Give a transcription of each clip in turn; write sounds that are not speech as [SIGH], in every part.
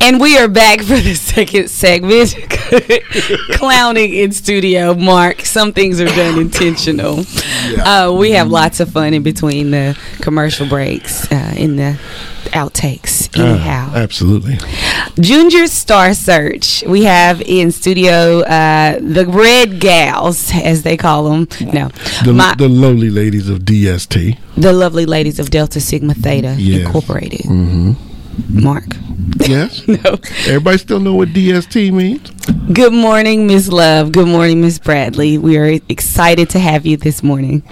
And we are back for the second segment. [LAUGHS] Clowning in studio, Mark. Some things are done intentional. Uh, we have lots of fun in between the commercial breaks, uh, in the outtakes. Anyhow, Uh, absolutely. Junior Star Search. We have in studio uh, the Red Gals, as they call them. No, The, my, the lowly ladies of DST. the lovely ladies of Delta Sigma Theta Yes. Incorporated. Mm-hmm. Mark. Yes. [LAUGHS] No. Everybody still know what DST means? Good morning, Miss Love. Good morning, Miss Bradley. We are excited to have you this morning.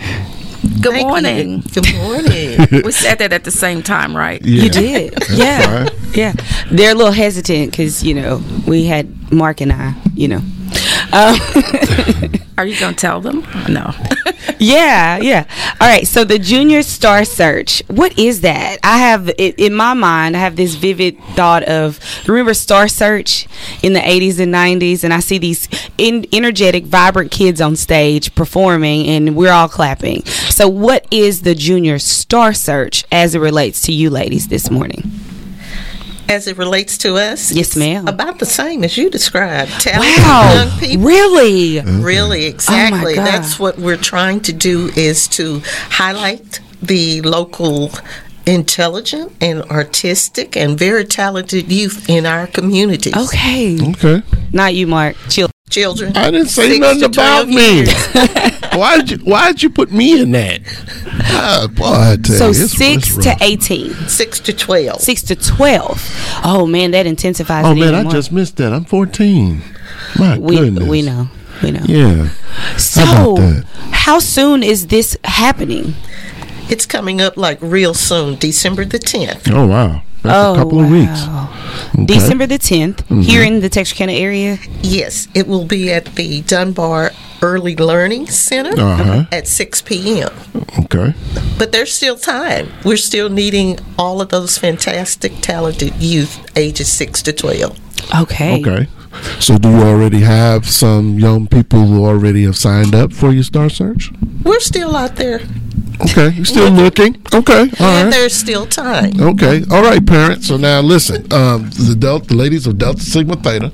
Good Thank morning. you. Good morning. [LAUGHS] we said that at the same time, right? Yeah. You did, yeah, right. yeah. They're a little hesitant because you know we had Mark and I, you know. Um, [LAUGHS] Are you going to tell them? No. yeah, yeah. All right. So the Junior Star Search, what is that? I have it in my mind. I have this vivid thought of remember Star Search in the '80s and '90s, and I see these in, energetic, vibrant kids on stage performing, and we're all clapping. So, what is the Junior Star Search as it relates to you ladies this morning? As it relates to us, Yes, ma'am. About the same as you described. Talented Wow, young people. really? Really, mm-hmm. oh exactly. God. That's what we're trying to do is to highlight the local intelligent and artistic and very talented youth in our communities. Okay, Okay. not you, Mark. Chill. Children. I didn't say nothing about me. [LAUGHS] years. why did you Why did you put me in that? Ah, boy, tell So you, it's- six it's to rough. eighteen. Six to 12. Six to twelve. Oh man, that intensifies. Oh it man, even I more. just missed that. I'm 14. My we goodness. we know we know. Yeah. So, about that? how soon is this happening? It's coming up like real soon, December the 10th. Oh wow. That's a couple of weeks. Oh, wow. Okay. December the 10th here in the Texarkana area. Yes, it will be at the Dunbar Early Learning Center Uh-huh. at 6 p.m. Okay. But there's still time. We're still needing all of those fantastic, talented youth ages 6 to 12. Okay. Okay. So do you already have some young people who already have signed up for your Star Search? We're still out there, Okay. You're still looking. Okay. All and right. there's still time. Okay, all right, parents. So now listen, um, the Delta, the ladies of Delta Sigma Theta,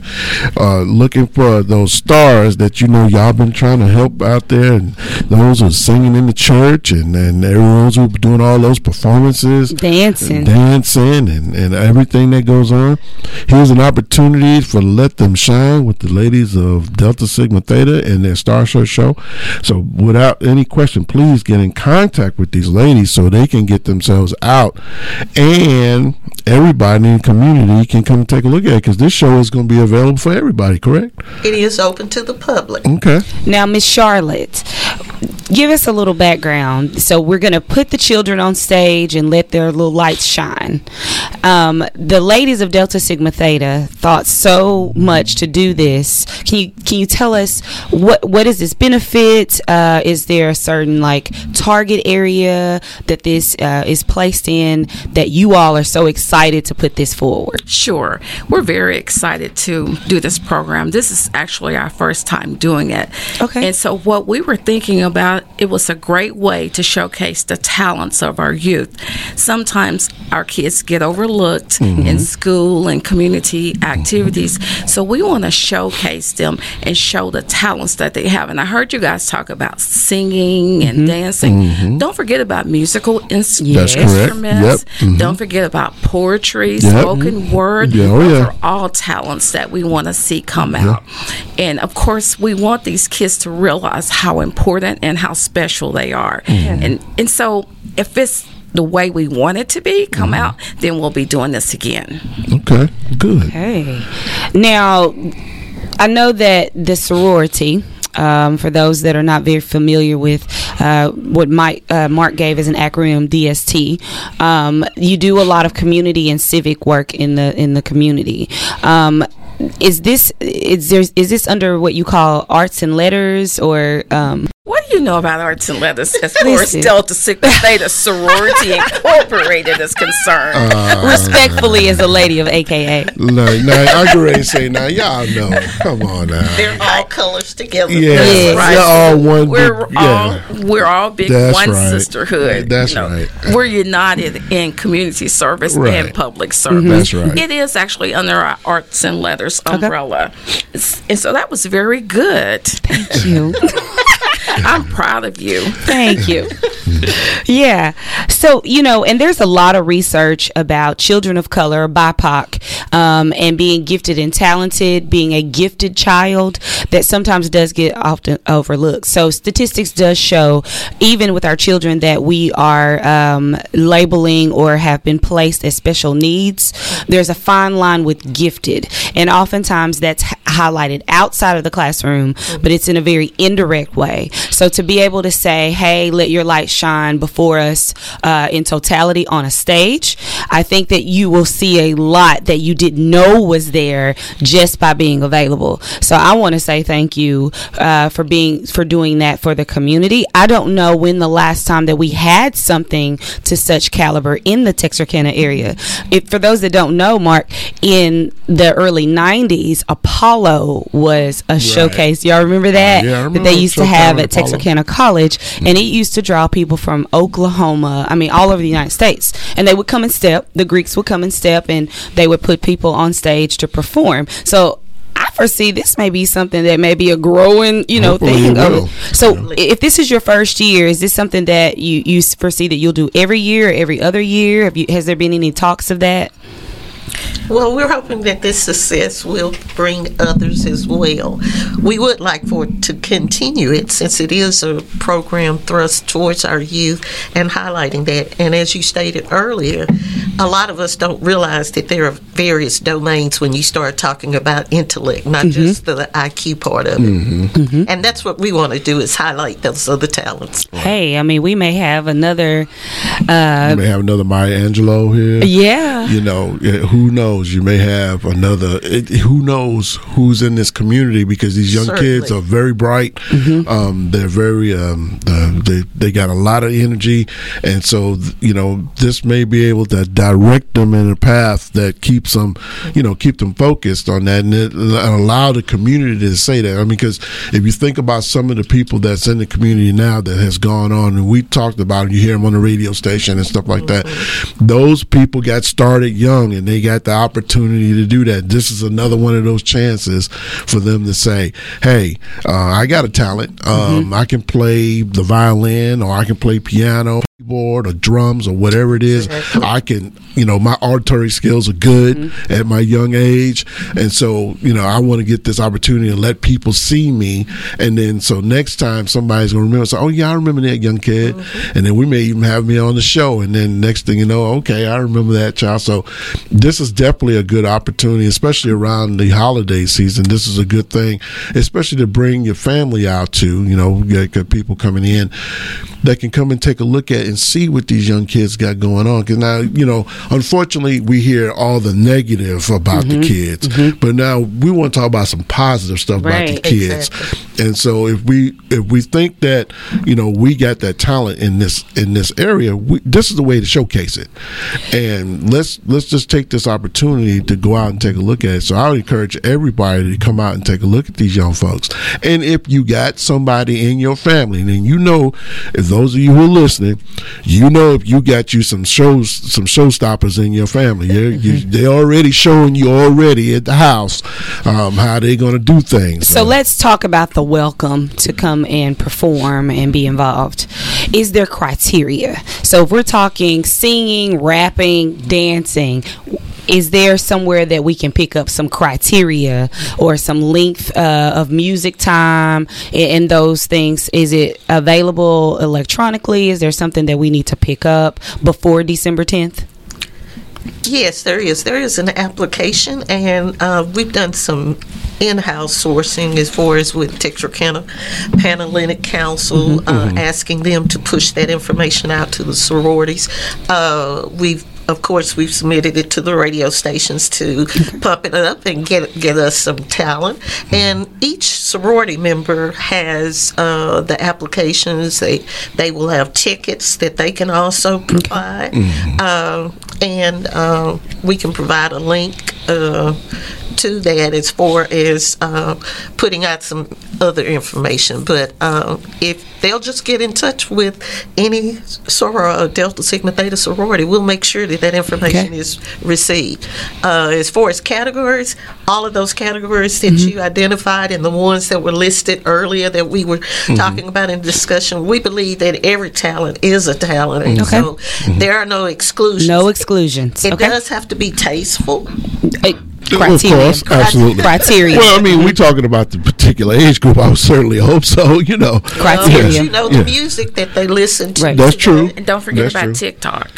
uh, looking for those stars that you know y'all been trying to help out there, and those who are singing in the church, and and everyone's who doing all those performances, Dancing. dancing, and and everything that goes on. Here's an opportunity for let them shine with the ladies of Delta Sigma Theta and their Star Search show. So without any question, please get in contact with these ladies so they can get themselves out and everybody in the community can come take a look at it because this show is going to be available for everybody, correct? It is open to the public. Okay. Now, Miss Charlotte, give us a little background. So we're going to put the children on stage and let their little lights shine. Um, the ladies of Delta Sigma Theta thought so much to do this. Can you can you tell us what what is this benefit? Uh, is there a certain like target area that this uh, is placed in that you all are so excited to put this forward? Sure. We're very excited to do this program. This is actually our first time doing it. Okay. And so, what we were thinking about, it was a great way to showcase the talents of our youth. Sometimes our kids get overlooked mm-hmm. in school and community activities. So, we want to showcase them and show the talents that they have. And I heard you guys talk about singing and mm-hmm. dancing. Mm-hmm. Don't forget about musical ins- That's instruments. Yep. Mhm. Don't forget about poetry, Yep. spoken word. Yeah, oh, yeah. are all talents that we want to see come out. And of course, we want these kids to realize how important and how special they are. Mm-hmm. And and so if it's the way we want it to be come Mm-hmm. out, then we'll be doing this again. Okay. Good. Hey. Now, I know that the sorority, um, for those that are not very familiar with uh, what Mike, uh, Mark gave as an acronym DST, um, you do a lot of community and civic work in the in the community. Um, is this is there is this under what you call arts and letters or um, What do you know about arts and letters as far as Delta Sigma Theta Sorority Incorporated is concerned? respectfully as a lady of AKA? No, no, I go ahead and say now, y'all know. Come on now. They're all colors together. Yeah, Yes. right. you're all one. We're big, all yeah. we're all big That's one right. sisterhood. That's you know. right. We're united in community service Right. and public service. That's right. It is actually under our arts and letters umbrella, It's- and so that was very good. Thank you. [LAUGHS] I'm proud of you. Thank you. [LAUGHS] Yeah. So, you know, and there's a lot of research about children of color, BIPOC, um, and being gifted and talented, being a gifted child that sometimes does get often overlooked. So, statistics does show, even with our children, that we are um, labeling or have been placed as special needs. There's a fine line with gifted, and oftentimes that's highlighted outside of the classroom, but it's in a very indirect way. So to be able to say, "Hey, let your light shine before us uh, in totality on a stage," I think that you will see a lot that you didn't know was there just by being available. So I want to say thank you uh, for being for doing that for the community. I don't know when the last time that we had something to such caliber in the Texarkana area. If for those that don't know, Mark, in the early '90s, Apollo was a showcase. Y'all remember that Yeah, I that they used to have at Apollo. Texarkana College, and it used to draw people from Oklahoma. I mean, all over the United States, and they would come and step. The Greeks would come and step, and they would put people on stage to perform. So. I foresee this may be something that may be a growing, you know, Hopefully thing. will. So, if this is your first year, is this something that you you foresee that you'll do every year, or every other year? Have you has there been any talks of that? Well, we're hoping that this success will bring others as well. We would like for it to continue it since it is a program thrust towards our youth and highlighting that. And as you stated earlier, a lot of us don't realize that there are various domains when you start talking about intellect, not mm-hmm. just the IQ part of it. Mm-hmm. Mm-hmm. And that's what we want to do is highlight those other talents. Hey, I mean, we may have another. You Uh, may have another Maya Angelou here. yeah. You know, who knows? You may have another. It, who knows who's in this community? Because these young kids are very bright. Um, they're very. Um, uh, they they got a lot of energy, and so you know this may be able to direct them in a path that keeps them, you know, keep them focused on that, and, it, and allow the community to say that. I mean, because if you think about some of the people that's in the community now that has gone on, and we talked about, it, you hear them on the radio station and stuff like that. Those people got started young, and they got the opportunity to do that. This is another one of those chances for them to say, "Hey, uh, I got a talent. Um, I can play the violin, or I can play piano." Keyboard or drums or whatever it is i can you know my auditory skills are good mm-hmm. at my young age. And so you know i want to get this opportunity to let people see me. And then so next time somebody's gonna remember say oh yeah i remember that young kid. Mm-hmm. And then we may even have me on the show. And then next thing you know okay i remember that child. So this is definitely a good opportunity especially around the holiday season. This is a good thing especially to bring your family out to you know get, get people coming in that can come and take a look at and see what these young kids got going on. Because now, you know, unfortunately, we hear all the negative about the mm-hmm. kids, mm-hmm. but now we want to talk about some positive stuff about the Right. kids. And so, if we if we think that you know we got that talent in this in this area, we, this is the way to showcase it. And let's let's just take this opportunity to go out and take a look at it. So I would encourage everybody to come out and take a look at these young folks. And if you got somebody in your family, then you know if those of you who are listening, you know if you got you some shows some showstoppers in your family. They're, you, they're already showing you already at the house um, how they're going to do things. So let's talk about the welcome to come and perform and be involved. Is there criteria? So if we're talking singing, rapping, dancing, is there somewhere that we can pick up some criteria or some length uh, of music time and, and those things? Is it available electronically? Is there something that we need to pick up before December 10th? Yes, there is. There is an application, and uh, we've done some in-house sourcing as far as with Texarkana Panhellenic Council, uh, asking them to push that information out to the sororities. Uh, we've of course, we've submitted it to the radio stations to [LAUGHS] pump it up and get get us some talent. And each sorority member has uh, the applications. They they will have tickets that they can also provide, uh, and uh, we can provide a link. Uh, to that as far as uh, putting out some other information. But uh, if they'll just get in touch with any soror, Delta Sigma Theta sorority, we'll make sure that that information Okay. is received. Uh, as far as categories, all of those categories that Mm-hmm. you identified and the ones that were listed earlier that we were talking about in discussion, we believe that every talent is a talent. And Okay. so there are no exclusions. No exclusions. It okay. does have to be tasteful. Uh, Of course, absolutely. Criteria. Well, I mean, we're talking about the particular age group. I would certainly hope so. [LAUGHS] You know, Criteria. But you know the Yeah. music that they listen to. Right. That's true. And don't forget That's about true. TikTok.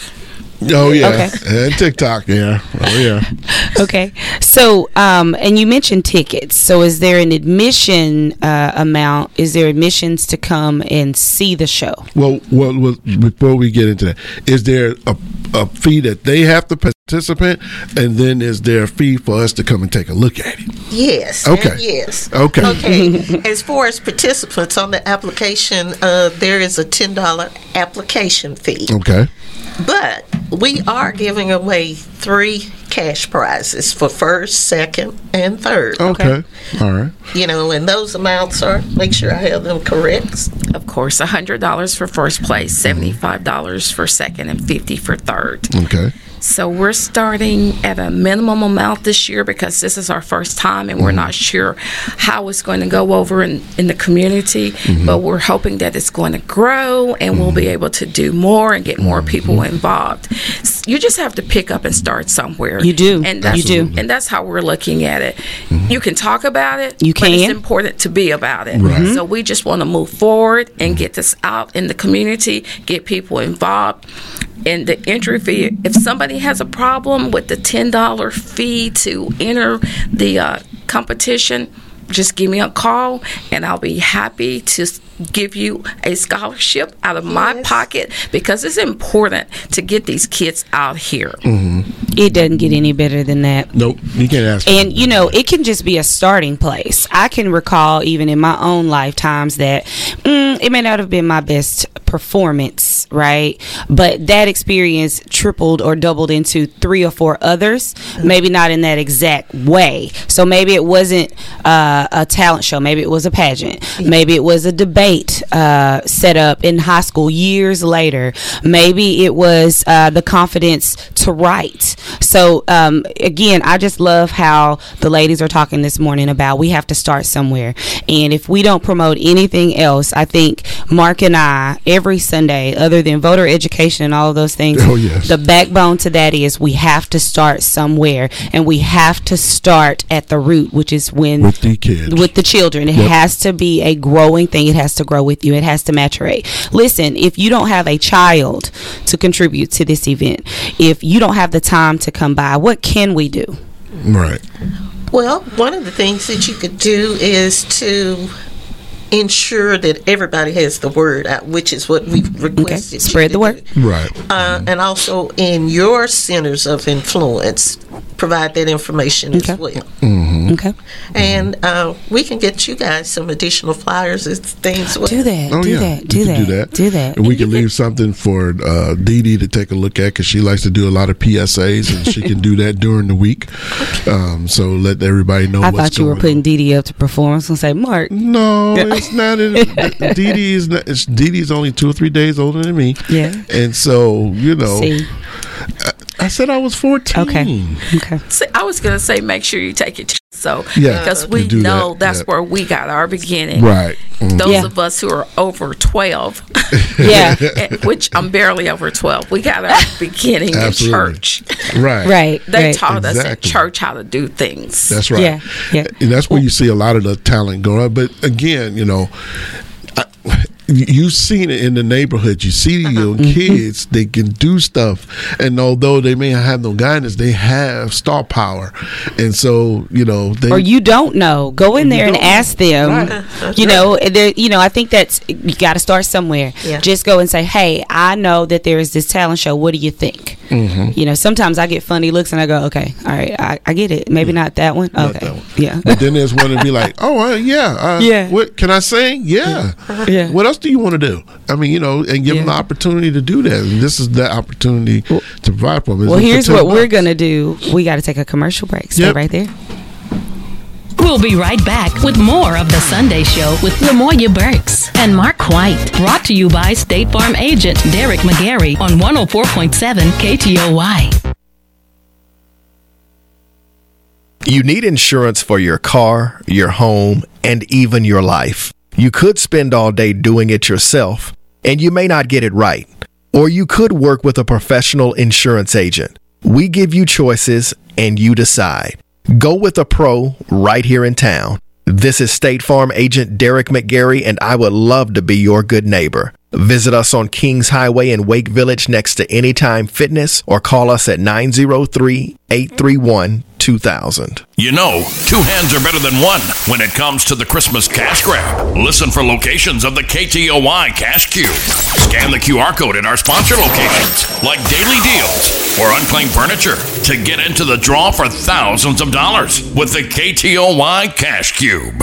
Oh yeah, Okay. and TikTok. Yeah. Oh yeah. [LAUGHS] Okay. So, um, and you mentioned tickets. So, is there an admission uh, amount? Is there admissions to come and see the show? Well, well, well, before we get into that, is there a, a fee that they have to participate, and then is there a fee for us to come and take a look at it? Yes. Okay. Yes. Okay. Okay. [LAUGHS] as far as participants on the application, uh, there is a ten dollar application fee, Okay. But we are giving away three cash prizes for first, second, and third. Okay. All right. You know, and those amounts are. Make sure I have them correct. Of course, $100 for first place, mm-hmm. $75 for second, and 50 for third. Okay. So we're starting at a minimum amount this year because this is our first time and we're mm-hmm. not sure how it's going to go over in, in the community. Mm-hmm. But we're hoping that it's going to grow and we'll be able to do more and get more people involved. You just have to pick up and start somewhere. You do. And that's, You do. And that's how we're looking at it. You can talk about it. You But it's important to be about it. Right. So we just want to move forward and get this out in the community, get people involved. And the entry fee, if somebody has a problem with the $10 fee to enter the uh, competition, just give me a call and I'll be happy to give you a scholarship out of my pocket because it's important to get these kids out here. It doesn't get any better than that. Nope. You can't ask. And you know, it can just be a starting place. I can recall even in my own lifetimes that mm, it may not have been my best performance, right? But that experience tripled or doubled into three or four others, maybe not in that exact way. So maybe it wasn't uh, a talent show, maybe it was a pageant, maybe it was a debate uh, set up in high school years later, maybe it was uh, the confidence to write. So um, again, I just love how the ladies are talking this morning about we have to start somewhere, and if we don't promote anything else, I think Mark and I every Sunday, other than voter education and all of those things, Oh, yes. the backbone to that is we have to start somewhere, and we have to start at the root, which is when kids. with the children. It Yep. has to be a growing thing. It has to grow with you. It has to maturate. Listen, if you don't have a child to contribute to this event, if you don't have the time to come by, what can we do? right. Well, one of the things that you could do is to ensure that everybody has the word out, which is what we've requested. you spread the word. Right. Uh, and also in your centers of influence, provide that information as Okay. well. Okay, And uh, we can get you guys some additional flyers and things. do that. Oh do yeah. that. Do that. Do that. Do that. And we can leave something for uh, Dee Dee to take a look at because she likes to do a lot of PSAs and she can do that during the week. Um, so let everybody know. I what's thought you were putting on. Dee Dee up to perform. I was gonna say, Mark. No, [LAUGHS] it's not. Dee [LAUGHS] Dee is not. Dee Dee's only two or three days older than me. Yeah. And so you know, See. Uh, I said I was fourteen. Okay. Okay. See, I was going to say make sure you take it. [LAUGHS] So, Yeah, because we do know that, that's yeah. where we got our beginning. Right. Mm. Those Yeah. of us who are over 12, [LAUGHS] Yeah. eh, which I'm barely over 12, we got our beginning in church. [LAUGHS] Right. Right. They right. taught us at church how to do things. That's right. Yeah, yeah. And that's where you see a lot of the talent going on. But again, you know, I, you've seen it in the neighborhood. You see Uh-huh. your Mm-hmm. kids; they can do stuff, and although they may have no guidance, they have star power, and so you know they. or you don't know, go in there and ask them. You know, and you know, I think that's you got to start somewhere. Yeah. Just go and say, "Hey, I know that there is this talent show. What do you think?" You know, sometimes I get funny looks and I go, okay, all right, I, I get it. Maybe not that one. Not okay, that one. yeah. But then there's one to be like, [LAUGHS] oh uh, yeah, uh, Yeah. What can I sing? Yeah. Yeah. What else do you want to do? I mean, you know, and give them the opportunity to do that. And this is the opportunity to provide for them. well, here's for 10 what we're gonna do. We got to take a commercial break. Stay Yep. right there. We'll be right back with more of The Sunday Show with Lamoya Burks and Mark White. Brought to you by State Farm agent Derek McGarry on 104.7 KTOY. You need insurance for your car, your home, and even your life. You could spend all day doing it yourself, and you may not get it right. Or you could work with a professional insurance agent. We give you choices, and you decide. Go with a pro right here in town. This is State Farm agent Derek McGarry, and I would love to be your good neighbor. Visit us on Kings Highway in Wake Village next to Anytime Fitness or call us at 903 831 2000. You know, two hands are better than one when it comes to the Christmas cash grab. Listen for locations of the KTOY Cash Cube. Scan the QR code at our sponsor locations, like Daily Deals or Unclaimed Furniture, to get into the draw for thousands of dollars with the KTOY Cash Cube.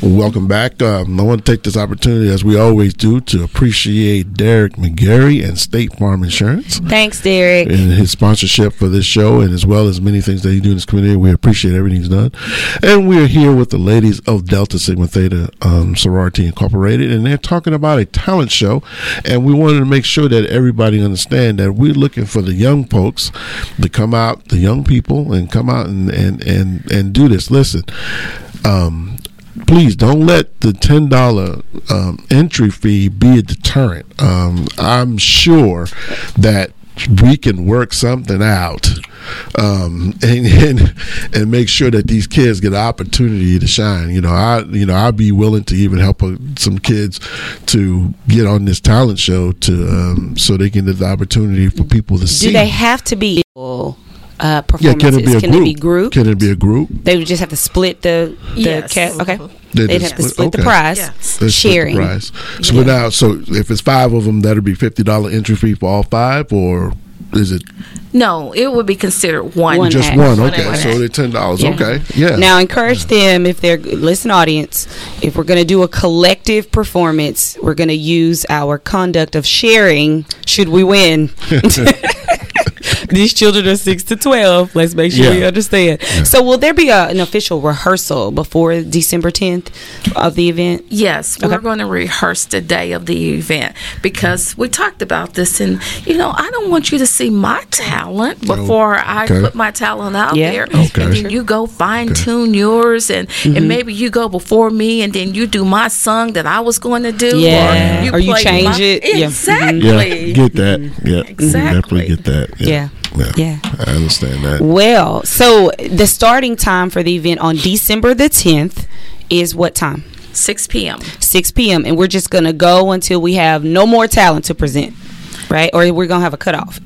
Welcome back. Um, I want to take this opportunity, as we always do, to appreciate Derek McGarry and State Farm Insurance Thanks, Derek. and his sponsorship for this show, and as well as many things that he do in this community. We appreciate everything he's done. And we are here with the ladies of Delta Sigma Theta um, Sorority Incorporated, and they're talking about a talent show. And we wanted to make sure that everybody understand that we're looking for the young folks to come out, the young people, and come out and and and, and do this. Listen. Um, please don't let the ten dollar um, entry fee be a deterrent. Um, I'm sure that we can work something out um, [LAUGHS] and, and and make sure that these kids get an opportunity to shine. You know, I you know I'd be willing to even help uh, some kids to get on this talent show to um, so they can get the opportunity for people to see. Do they have to be uh, yeah, can it be a group? be group? Can it be a group? they would just have to split the the Yes. cat. Okay, They they'd just have to split- split the okay. prize, Yes. Split the sharing. price. So but now, so if it's five of them, that'd be fifty dollar entry fee for all five, or is it No, it would be considered one. One just act. one? One Okay, act. so they're ten dollars. Yeah. Okay, yeah. Now encourage them if they're listen audience. If we're going to do a collective performance, we're going to use our conduct of sharing. Should we win? [LAUGHS] [LAUGHS] These children are six to twelve. Let's make sure we Yeah. understand. So, will there be a, an official rehearsal before December tenth of the event? Yes, we're going to rehearse the day of the event because we talked about this, and you know, I don't want you to see my talent before I Okay. put my talent out Yeah. there, Okay. and then you go fine tune yours, and Mm-hmm. and maybe you go before me, and then you do my song that I was going to do, Yeah. Or you play change my- it. Yeah. Yeah, exactly. get that. Yeah, Exactly. definitely get that. Yeah. Yeah. I understand that. Well, so the starting time for the event on December the tenth is what time? 6 p.m. 6 p.m. and we're just gonna go until we have no more talent to present, right? Or we're gonna have a cutoff.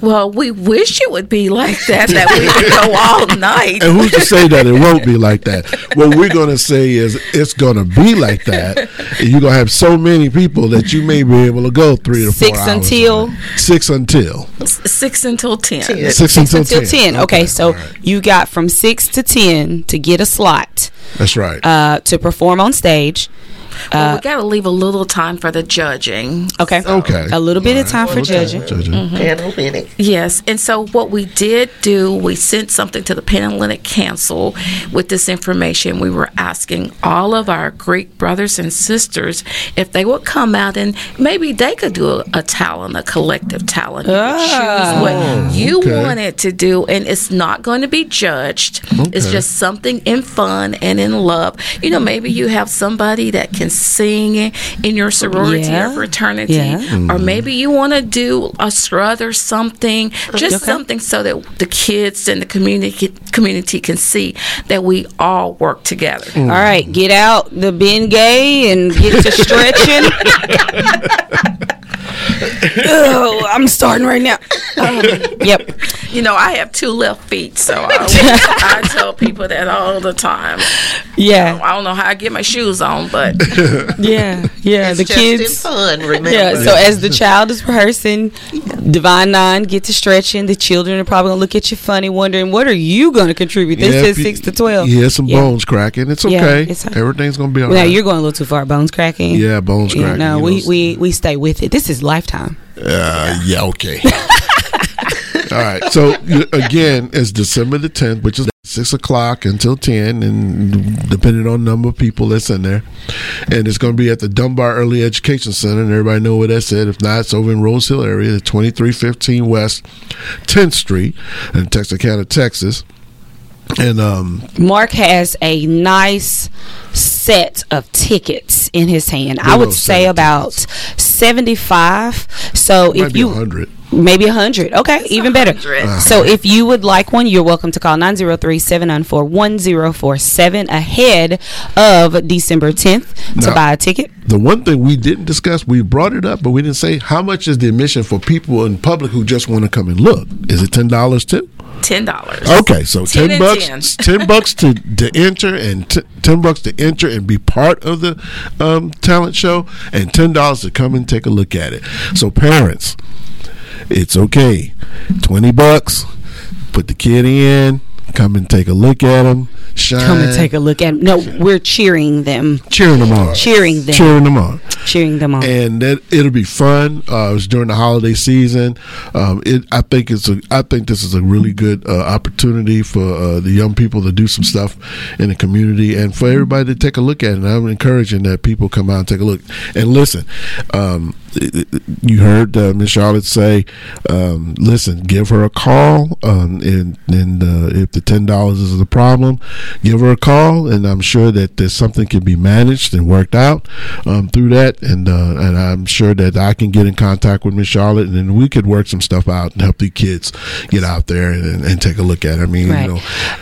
Well, we wish it would be like that, that we could go all [LAUGHS] night. And who's to say that it won't be like that? What we're going to say is it's going to be like that. And you're going to have so many people that you may be able to go three to four Six hours. until? six until Six until 10. six, until, until 10. 10. Okay, so all right. you got from 6 to 10 to get a slot that's right. uh, to perform on stage. Well, we got to leave a little time for the judging. Okay. okay, A little bit of time for Okay. judging. Judging. Panel minute. Yes, and so what we did do, we sent something to the Panhellenic Council with this information. We were asking all of our Greek brothers and sisters if they would come out and maybe they could do a, a talent, a collective talent. You could choose what you okay. wanted to do, and it's not going to be judged. It's just something in fun and in love. You know, maybe you have somebody that can sing in your sorority Yeah. or fraternity, Yeah. or mm-hmm. maybe you want to do a strut or something, just something so that the kids and the community community can see that we all work together. Mm. All right, get out the Bengay and get to stretching. [LAUGHS] oh, I'm starting right now. Um, yep. You know, I have two left feet, so I, I tell people that all the time. Yeah. I don't know how I get my shoes on, but [LAUGHS] Yeah. Yeah. It's the just kids. in fun, remember. Yeah, so as the child is rehearsing, Divine Nine get to stretching. The children are probably gonna look at you funny, wondering what are you gonna contribute. This Yeah, says six to twelve. Yeah, some Yeah. bones cracking. It's Yeah, okay. it's- Everything's gonna be all Now right. you're going a little too far. Bones cracking. yeah, bones Yeah, cracking. no, you we, know. we we stay with it. This is lifetime. Uh, yeah, okay. [LAUGHS] All right. So again, it's December the tenth, which is six o'clock until ten, and depending on the number of people that's in there, and it's going to be at the Dunbar Early Education Center, and everybody know where that's at. If not, it's over in Rose Hill area, twenty three fifteen West Tenth Street in Texarkana, Texas. And um, Mark has a nice set of tickets in his hand. I would say set of about seventy-five. So might if be you hundred. Maybe a 100. Okay, even better. 100. So if you would like one, you're welcome to call 903-794-1047 ahead of December 10th to Now- buy a ticket. The one thing we didn't discuss, we brought it up, but we didn't say how much is the admission for people in public who just want to come and look. Is it ten dollars too? Ten dollars. Okay, so 10 ten, bucks, 10. [LAUGHS] ten bucks to to enter, and t- ten bucks to enter and be part of the um, talent show, and ten dollars to come and take a look at it. So parents, it's okay, twenty bucks, put the kid in, come and take a look at them, shine, Come and take a look at them. No, we're cheering them. cheering them on, Cheering them. cheering them on Cheering them on. and that it'll be fun. Uh, it's during the holiday season. Um, it, I think it's a, I think this is a really good uh, opportunity for uh, the young people to do some stuff in the community and for everybody to take a look at it. And I'm encouraging that people come out and take a look and listen. Um, you heard uh, Miss Charlotte say, um, "Listen, give her a call, um, and and uh, if the ten dollars is the problem, give her a call, and I'm sure that there's something can be managed and worked out um, through that, and uh, and I'm sure that I can get in contact with Miss Charlotte, and then we could work some stuff out and help the kids get out there and, and take a look at. it. I mean, Right. you know,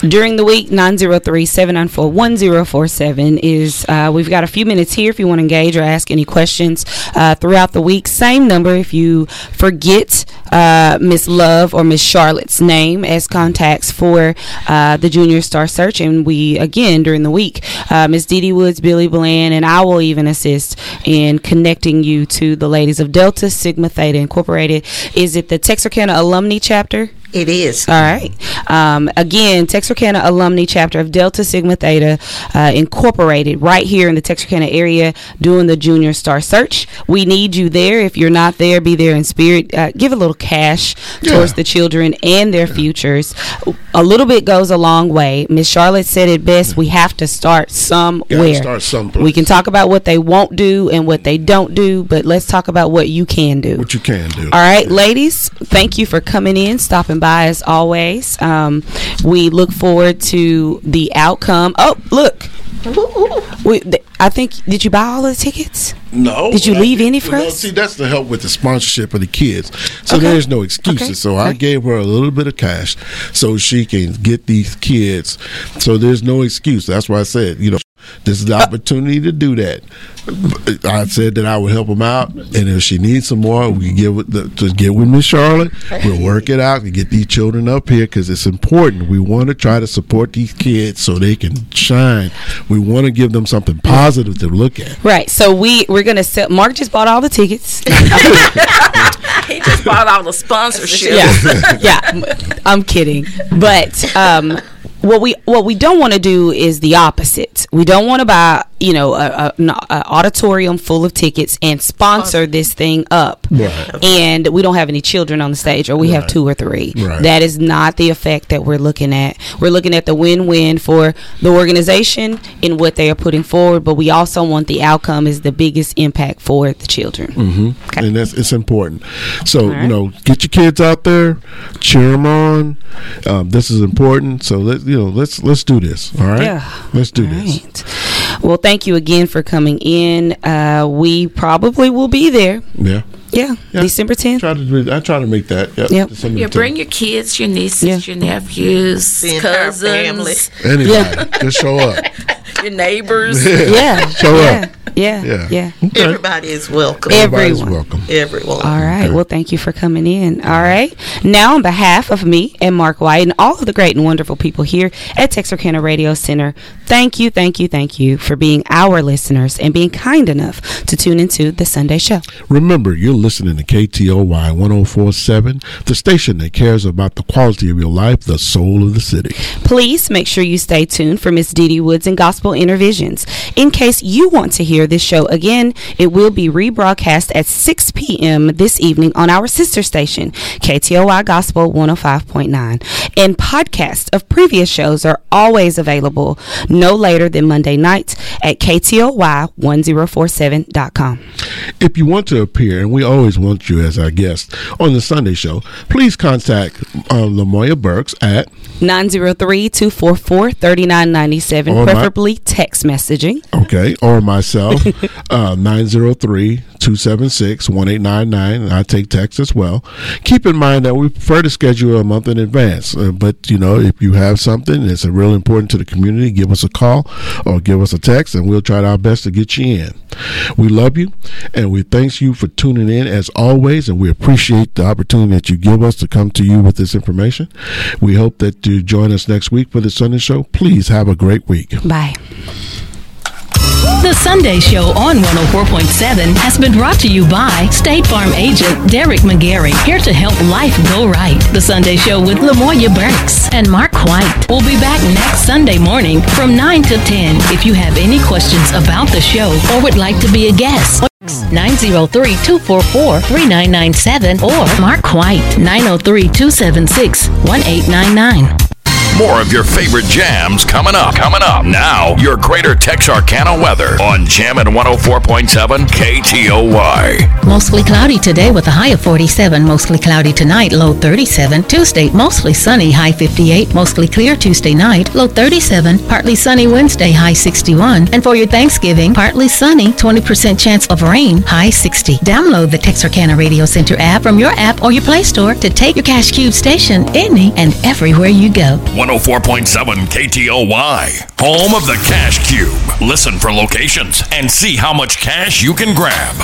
During the week, 903-794-1047 is, uh, we've got a few minutes here if you want to engage or ask any questions uh, throughout the week. Same number if you forget uh, Miss Love or Miss Charlotte's name as contacts for uh, the Junior Star Search. And we, again, during the week, uh, Miss Dee Dee Woods, Billy Bland, and I will even assist in connecting you to the ladies of Delta Sigma Theta Incorporated. Is it the Texarkana Alumni Chapter? It is. All right. Um, again, Texarkana alumni chapter of Delta Sigma Theta uh, Incorporated, right here in the Texarkana area, doing the Junior Star Search. We need you there. If you're not there, be there in spirit. Uh, give a little cash towards the children and their futures. A little bit goes a long way. Miss Charlotte said it best. We have to start somewhere. start someplace. We can talk about what they won't do and what they don't do, but let's talk about what you can do. what you can do. All right, ladies, thank you for coming in, stopping by as always. Um, we look forward to the outcome. Oh, look. [LAUGHS] We, th- I think, did you buy all of the tickets? No. Did you I- leave any for no, us? See, that's to help with the sponsorship of the kids. So Okay. there's no excuses. Okay. So I gave her a little bit of cash so she can get these kids. So there's no excuse. That's why I said, you know, this is the opportunity to do that. I said that I would help them out, and if she needs some more, we can get with the, to get with Miss Charlotte. We'll work it out and get these children up here because it's important. We want to try to support these kids so they can shine. We want to give them something positive to look at. Right. So we we're gonna sell. Mark just bought all the tickets. [LAUGHS] He just bought all the [LAUGHS] sponsorship. yeah, yeah. I'm kidding, but um, what we what we don't want to do is the opposite. We don't want to buy you know a, a, an auditorium full of tickets and sponsor this thing up, Right. and we don't have any children on the stage, or we have two or three. Right. That is not the effect that we're looking at. We're looking at the win-win for the organization in what they are putting forward, but we also want the outcome is the biggest impact for the children. Mm-hmm. Okay. and that's it's important. So right. you know, get your kids out there, cheer them on. Um, this is important. So let you know, let's let's do this. All right, Yeah. let's do All this. Well, thank you again for coming in. Uh, we probably will be there. Yeah, Yeah, Yeah. December 10th. try to do, I try to make that. Yep. Yep. December You 10th. bring your kids, your nieces, Yeah. your nephews, The entire family. cousins, anybody. [LAUGHS] Just show up. [LAUGHS] your neighbors. Yeah. Show yeah. up. Yeah, Yeah. yeah. Okay. Everybody is welcome. Everybody's everyone. welcome. Everyone. All right. Okay. Well, thank you for coming in. All right. Now, on behalf of me and Mark White and all of the great and wonderful people here at Texarkana Radio Center, thank you, thank you, thank you for being our listeners and being kind enough to tune into the Sunday show. Remember, you're listening to KTOY 1047, the station that cares about the quality of your life, the soul of the city. Please make sure you stay tuned for Miss Dee Dee Woods and Gospel Intervisions. In case you want to hear this show again, it will be rebroadcast at 6 p.m. this evening on our sister station, KTOY Gospel 105.9. And podcasts of previous shows are always available no later than Monday nights at KTOY1047.com. If you want to appear, and we always want you as our guest on the Sunday show, please contact um, Lamoya Burks at 903-244-3997, Or my- preferably text messaging. okay or myself [LAUGHS] uh, 903-276-1899 i take text as well. Keep in mind that we prefer to schedule a month in advance uh, but you know if you have something that's real important to the community give us a call or give us a text and we'll try our best to get you in. We love you and we thank you for tuning in as always and we appreciate the opportunity that you give us to come to you with this information. We hope that you join us next week for the sunday show. Please have a great week. Bye. The Sunday Show on 104.7 has been brought to you by State Farm agent Derek McGarry, here to help life go right. The Sunday Show with Lamoya Burks and Mark White. We'll be back next Sunday morning from 9 to 10. If you have any questions about the show or would like to be a guest, 903-244-3997 or Mark White, 903-276-1899. More of your favorite jams coming up. Coming up. Now, your greater Texarkana weather on Jam at 104.7 KTOY. Mostly cloudy today with a high of 47. Mostly cloudy tonight, low 37. Tuesday, mostly sunny, high 58. Mostly clear Tuesday night, low 37. Partly sunny Wednesday, high 61. And for your Thanksgiving, partly sunny, 20% chance of rain, high 60. Download the Texarkana Radio Center app from your app or your Play Store to take your Cash Cube station any and everywhere you go. 104.7 KTOY. Home of the Cash Cube. Listen for locations and see how much cash you can grab.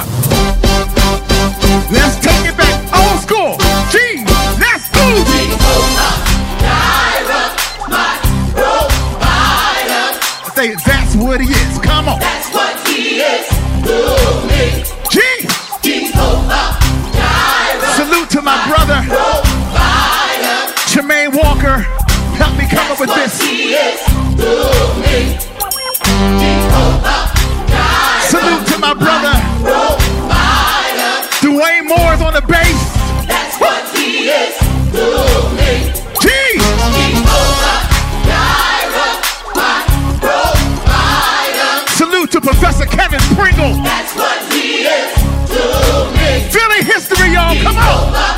Let's take it back old school. G, let's go. Say that's what he is. Come on. That's what he is to me. G. Salute to my brother. Jermaine Walker help me come That's up with this. Salute to my brother. Dwayne Moore's on the bass. That's what he is to me. Salute to Professor Kevin Pringle. That's what he is to me. Philly history, y'all. Come on.